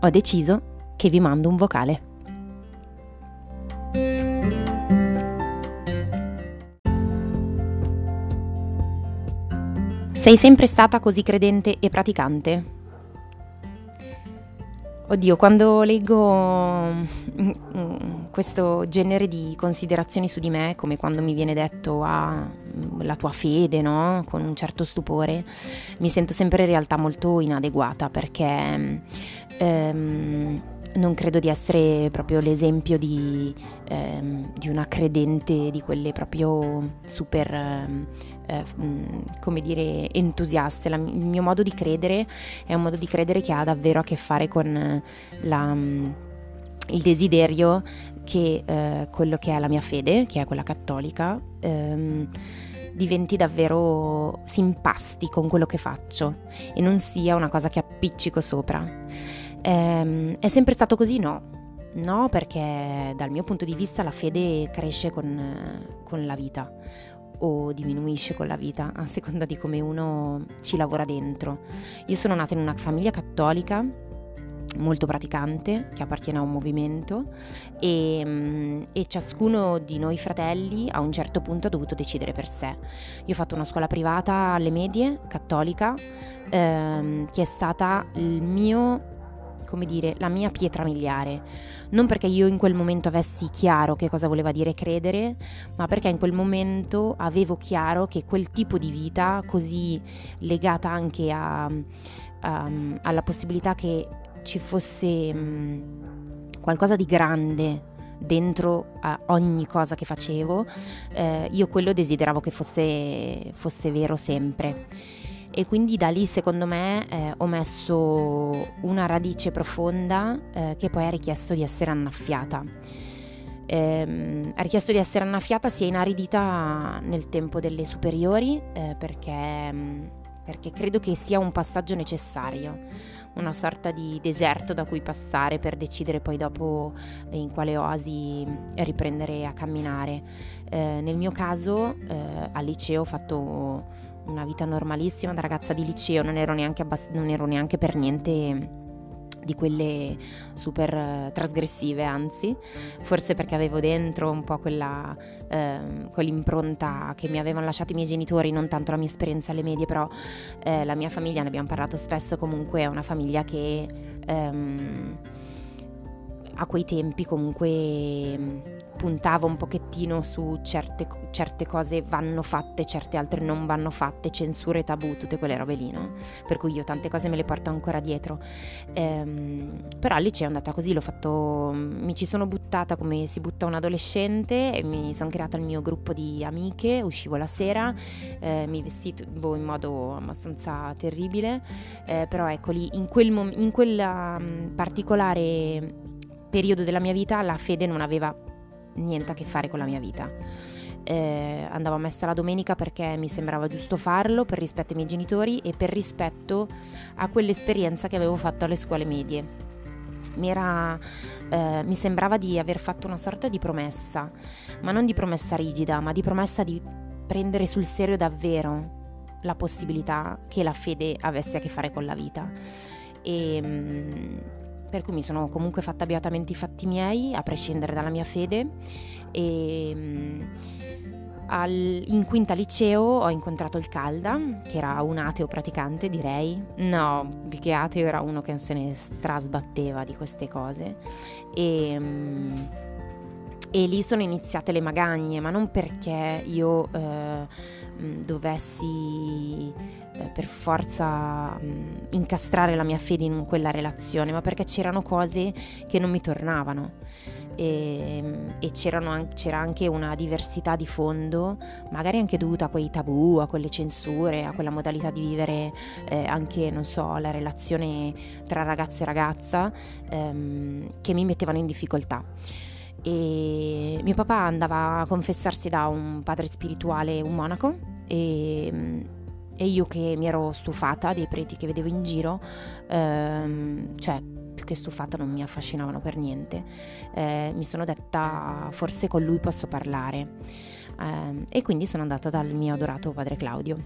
ho deciso che vi mando un vocale. Sei sempre stata così credente e praticante? Oddio, quando leggo mm, mm, questo genere di considerazioni su di me, come quando mi viene detto ah, mm, la tua fede, no? Con un certo stupore, mi sento sempre in realtà molto inadeguata perché ehm, non credo di essere proprio l'esempio di, ehm, di, una credente di quelle proprio super, ehm, eh, come dire, entusiaste. La, il mio modo di credere è un modo di credere che ha davvero a che fare con la, il desiderio che eh, quello che è la mia fede, che è quella cattolica, ehm, diventi davvero, si con quello che faccio e non sia una cosa che appiccico sopra. Ehm, è sempre stato così? No. No, perché dal mio punto di vista la fede cresce con, con la vita o diminuisce con la vita, a seconda di come uno ci lavora dentro. Io sono nata in una famiglia cattolica molto praticante che appartiene a un movimento e, e, ciascuno di noi fratelli a un certo punto ha dovuto decidere per sé. Io ho fatto una scuola privata alle medie, cattolica, ehm, che è stata il mio come dire, la mia pietra miliare. Non perché io in quel momento avessi chiaro che cosa voleva dire credere, ma perché in quel momento avevo chiaro che quel tipo di vita, così legata anche a, a, alla possibilità che ci fosse um, qualcosa di grande dentro a ogni cosa che facevo, eh, io quello desideravo che fosse, fosse vero sempre e quindi da lì secondo me eh, ho messo una radice profonda eh, che poi ha richiesto di essere annaffiata. Eh, ha richiesto di essere annaffiata, si è inaridita nel tempo delle superiori eh, perché, perché credo che sia un passaggio necessario, una sorta di deserto da cui passare per decidere poi dopo in quale oasi riprendere a camminare. Eh, nel mio caso eh, al liceo ho fatto una vita normalissima da ragazza di liceo, non ero neanche, abbast- non ero neanche per niente di quelle super uh, trasgressive, anzi, forse perché avevo dentro un po' quella, uh, quell'impronta che mi avevano lasciato i miei genitori, non tanto la mia esperienza alle medie, però uh, la mia famiglia, ne abbiamo parlato spesso, comunque è una famiglia che um, a quei tempi comunque puntava un pochettino su certe, certe, cose vanno fatte, certe altre non vanno fatte, censure, tabù, tutte quelle robe lì, no? Per cui io tante cose me le porto ancora dietro. Ehm, però al liceo è andata così, fatto, mi ci sono buttata come si butta un adolescente e mi sono creata il mio gruppo di amiche, uscivo la sera, eh, mi vestivo in modo abbastanza terribile, eh, però ecco lì, in quel, mom- in quel um, particolare periodo della mia vita la fede non aveva niente a che fare con la mia vita. Eh, andavo a messa la domenica perché mi sembrava giusto farlo per rispetto ai miei genitori e per rispetto a quell'esperienza che avevo fatto alle scuole medie. Mi, era, eh, mi sembrava di aver fatto una sorta di promessa, ma non di promessa rigida, ma di promessa di prendere sul serio davvero la possibilità che la fede avesse a che fare con la vita. E, mm, per cui mi sono comunque fatta beatamente i fatti miei, a prescindere dalla mia fede. E, mm, al, in quinta liceo ho incontrato il Calda, che era un ateo praticante, direi. No, più che ateo era uno che se ne strasbatteva di queste cose. E, mm, e lì sono iniziate le magagne, ma non perché io eh, mm, dovessi eh, per forza mh, mm, incastrare la mia fede in quella relazione, ma perché c'erano cose che non mi tornavano. e, e c'era anche una diversità di fondo, magari anche dovuta a quei tabù, a quelle censure, a quella modalità di vivere eh, anche, non so, la relazione tra ragazzo e ragazza ehm, che mi mettevano in difficoltà. E mio papà andava a confessarsi da un padre spirituale, un monaco, e, e io che mi ero stufata dei preti che vedevo in giro, ehm, cioè più che stufata non mi affascinavano per niente, eh, mi sono detta forse con lui posso parlare eh, e quindi sono andata dal mio adorato padre Claudio,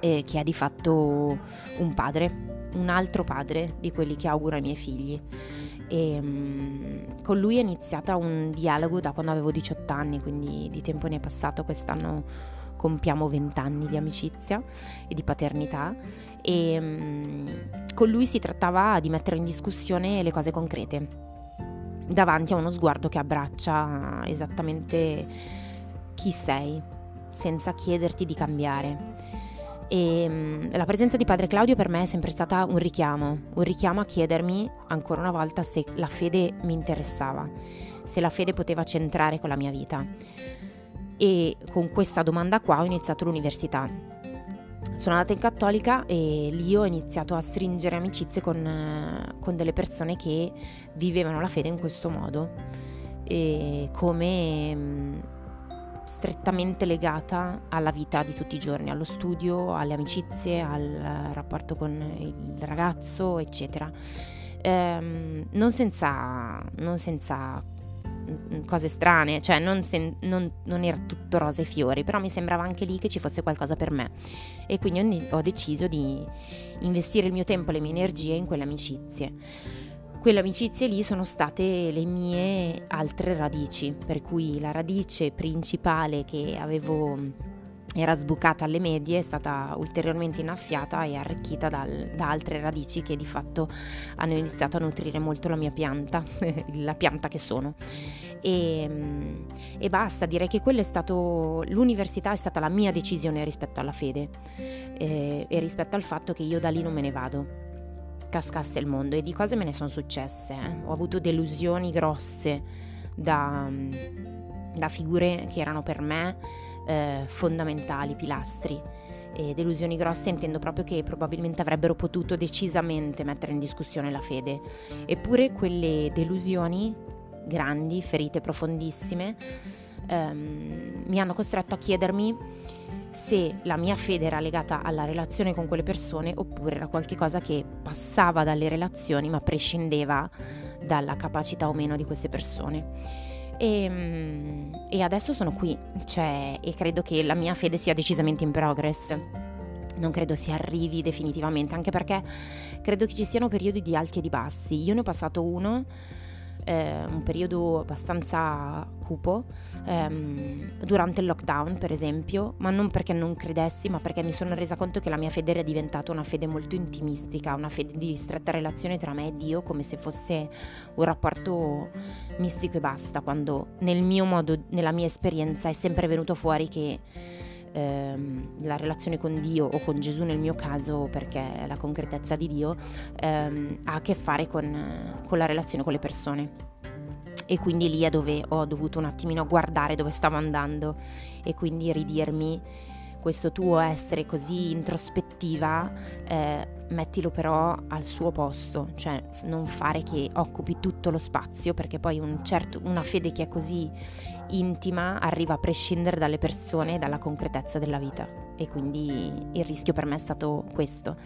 eh, che è di fatto un padre, un altro padre di quelli che auguro ai miei figli. E, um, con lui è iniziata un dialogo da quando avevo 18 anni, quindi di tempo ne è passato, quest'anno compiamo 20 anni di amicizia e di paternità e um, con lui si trattava di mettere in discussione le cose concrete davanti a uno sguardo che abbraccia esattamente chi sei senza chiederti di cambiare. E um, la presenza di padre Claudio per me è sempre stata un richiamo, un richiamo a chiedermi ancora una volta se la fede mi interessava, se la fede poteva centrare con la mia vita e con questa domanda qua ho iniziato l'università. Sono andata in cattolica e lì ho iniziato a stringere amicizie con, con delle persone che vivevano la fede in questo modo, e come mm, strettamente legata alla vita di tutti i giorni, allo studio, alle amicizie, al rapporto con il ragazzo, eccetera. Ehm, non, senza, non senza Mm, cose strane, cioè non, sen- non, non, era tutto rose e fiori, però mi sembrava anche lì che ci fosse qualcosa per me e quindi ho deciso di investire il mio tempo e le mie energie in quelle amicizie. Quelle amicizie lì sono state le mie altre radici, per cui la radice principale che avevo era sbucata alle medie, è stata ulteriormente innaffiata e arricchita dal, da altre radici che di fatto hanno iniziato a nutrire molto la mia pianta, la pianta che sono. E, e, basta, direi che quello è stato, l'università è stata la mia decisione rispetto alla fede e, e rispetto al fatto che io da lì non me ne vado cascasse il mondo e di cose me ne sono successe. Eh. Ho avuto delusioni grosse da, da figure che erano per me eh, fondamentali, pilastri. E delusioni grosse intendo proprio che probabilmente avrebbero potuto decisamente mettere in discussione la fede. Eppure quelle delusioni grandi, ferite profondissime, ehm, mi hanno costretto a chiedermi se la mia fede era legata alla relazione con quelle persone oppure era qualcosa che passava dalle relazioni ma prescindeva dalla capacità o meno di queste persone. E, ehm, e adesso sono qui, cioè, e credo che la mia fede sia decisamente in progress. Non credo si arrivi definitivamente, anche perché credo che ci siano periodi di alti e di bassi. Io ne ho passato uno eh, un periodo abbastanza cupo ehm, durante il lockdown per esempio, ma non perché non credessi, ma perché mi sono resa conto che la mia fede era diventata una fede molto intimistica, una fede di stretta relazione tra me e Dio, come se fosse un rapporto mistico e basta, quando nel mio modo, nella mia esperienza è sempre venuto fuori che ehm, la relazione con Dio o con Gesù nel mio caso, perché è la concretezza di Dio, ehm, ha a che fare con, con la relazione con le persone. E quindi lì è dove ho dovuto un attimino guardare dove stavo andando e quindi ridirmi questo tuo essere così introspettiva, eh, mettilo però al suo posto, cioè non fare che occupi tutto lo spazio, perché poi un certo, una fede che è così intima arriva a prescindere dalle persone e dalla concretezza della vita e quindi il rischio per me è stato questo.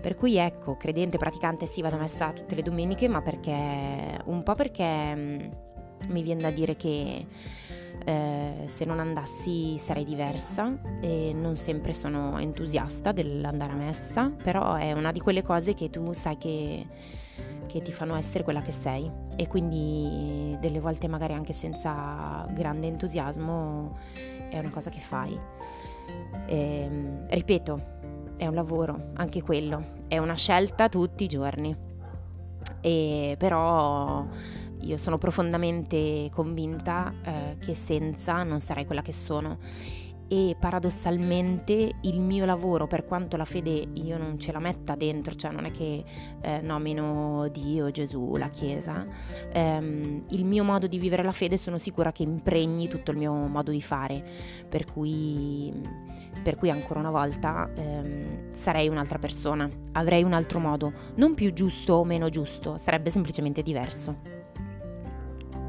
Per cui ecco, credente, praticante, sì, vado a messa tutte le domeniche, ma perché un po' perché mh, mm, mi viene da dire che eh, se non andassi sarei diversa e non sempre sono entusiasta dell'andare a messa, però è una di quelle cose che tu sai che, che ti fanno essere quella che sei e quindi delle volte magari anche senza grande entusiasmo è una cosa che fai. E, ehm, ripeto, è un lavoro, anche quello, è una scelta tutti i giorni. E però io sono profondamente convinta eh, che senza non sarei quella che sono e paradossalmente il mio lavoro, per quanto la fede io non ce la metta dentro, cioè non è che eh, nomino Dio, Gesù, la Chiesa, ehm, il mio modo di vivere la fede sono sicura che impregni tutto il mio modo di fare, per cui, per cui ancora una volta ehm, sarei un'altra persona, avrei un altro modo, non più giusto o meno giusto, sarebbe semplicemente diverso.